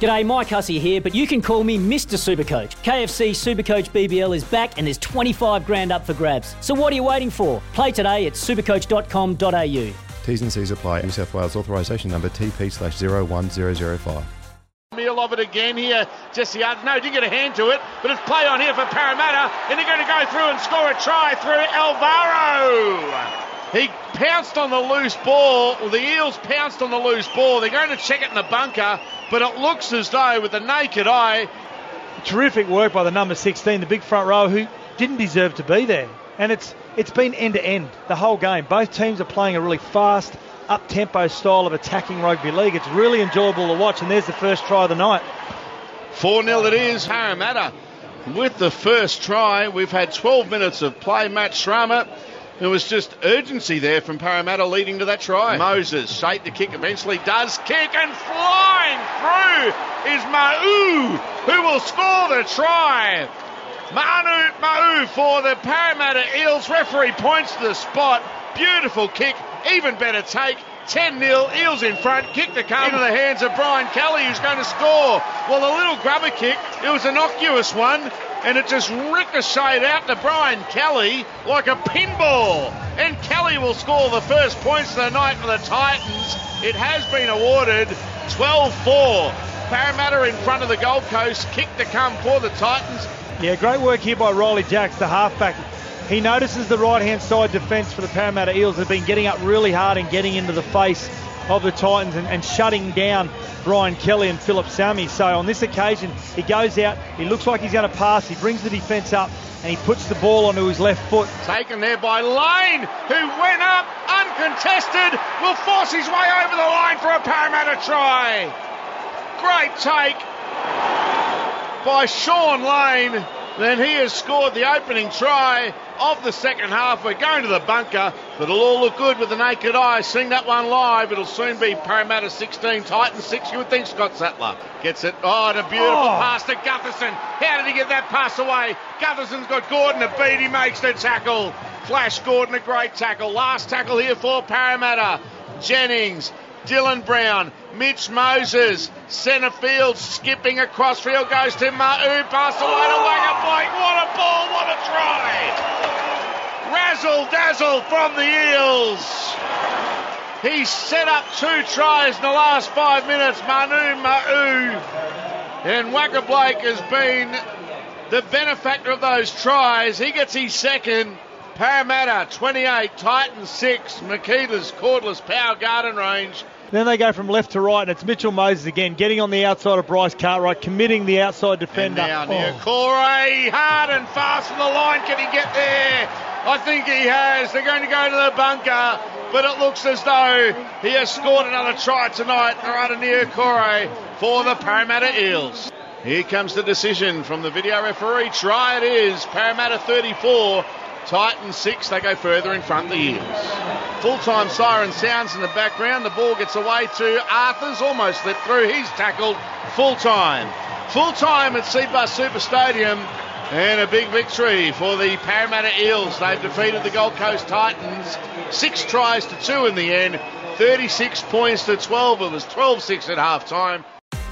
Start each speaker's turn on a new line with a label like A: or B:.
A: G'day, Mike Hussey here, but you can call me Mr. Supercoach. KFC Supercoach BBL is back and there's 25 grand up for grabs. So what are you waiting for? Play today at supercoach.com.au.
B: T's and C's apply. New South Wales authorisation number TP slash 01005.
C: Meal of it again here. Jesse Hart. No, didn't get a hand to it, but it's play on here for Parramatta, and they're going to go through and score a try through Alvaro. He pounced on the loose ball. Well, the Eels pounced on the loose ball. They're going to check it in the bunker, but it looks as though, with the naked eye,
D: Terrific work by the number 16, the big front row, who didn't deserve to be there. And it's it's been end to end the whole game. Both teams are playing a really fast, up tempo style of attacking rugby league. It's really enjoyable to watch. And there's the first try of the night.
C: 4 0 it is. Parramatta with the first try. We've had 12 minutes of play. Matt Schramer. There was just urgency there from Parramatta leading to that try. Moses shaped the kick, eventually does kick, and flying through is Ma'u, who will score the try. Manu Ma'u for the Parramatta Eels. Referee points to the spot. Beautiful kick, even better take. 10 0, Eels in front, kick to come into the hands of Brian Kelly, who's going to score. Well, a little grubber kick, it was an innocuous one, and it just ricocheted out to Brian Kelly like a pinball. And Kelly will score the first points of the night for the Titans. It has been awarded 12 4. Parramatta in front of the Gold Coast, kick to come for the Titans.
D: Yeah, great work here by Riley Jacks, the halfback. He notices the right hand side defence for the Parramatta Eels have been getting up really hard and getting into the face of the Titans and, and shutting down Brian Kelly and Phillip Sami. So on this occasion, he goes out, he looks like he's going to pass, he brings the defence up, and he puts the ball onto his left foot.
C: Taken there by Lane, who went up uncontested, will force his way over the line for a Parramatta try. Great take by Shaun Lane. Then he has scored the opening try of the second half. We're going to the bunker, but it'll all look good with the naked eye. Seeing that one live, it'll soon be Parramatta 16, Titans 6. You would think Scott Sattler gets it. Oh, and a beautiful
D: Oh.
C: pass to Gutherson. How did he get that pass away? Gutherson's got Gordon a beat. He makes the tackle. Flash Gordon a great tackle. Last tackle here for Parramatta. Jennings, Dylan Brown, Mitch Moses, centre field, skipping across field goes to Ma'u, to Waqa Blake. What a ball, what a try! Razzle dazzle from the Eels. He's set up two tries in the last five minutes, Manu Ma'u. And Waqa Blake has been the benefactor of those tries. He gets his second. Parramatta 28, Titans 6, Makita's cordless power garden range.
D: Then they go from left to right, and it's Mitchell Moses again, getting on the outside of Bryce Cartwright, committing the outside
C: And
D: defender.
C: now
D: Oh.
C: near Corey, hard and fast from the line. Can he get there? I think he has. They're going to go to the bunker, but it looks as though he has scored another try tonight. Marata Niukore for the Parramatta Eels. Here comes the decision from the video referee. Try it is. Parramatta 34, Titans 6. They go further in front of the Eels. Full time siren sounds in the background. The ball gets away to Arthurs, almost slipped through. He's tackled full time. Full time at Cbus Super Stadium. And a big victory for the Parramatta Eels. They've defeated the Gold Coast Titans. Six tries to two in the end. 36 points to 12. It was 12 6 at half time.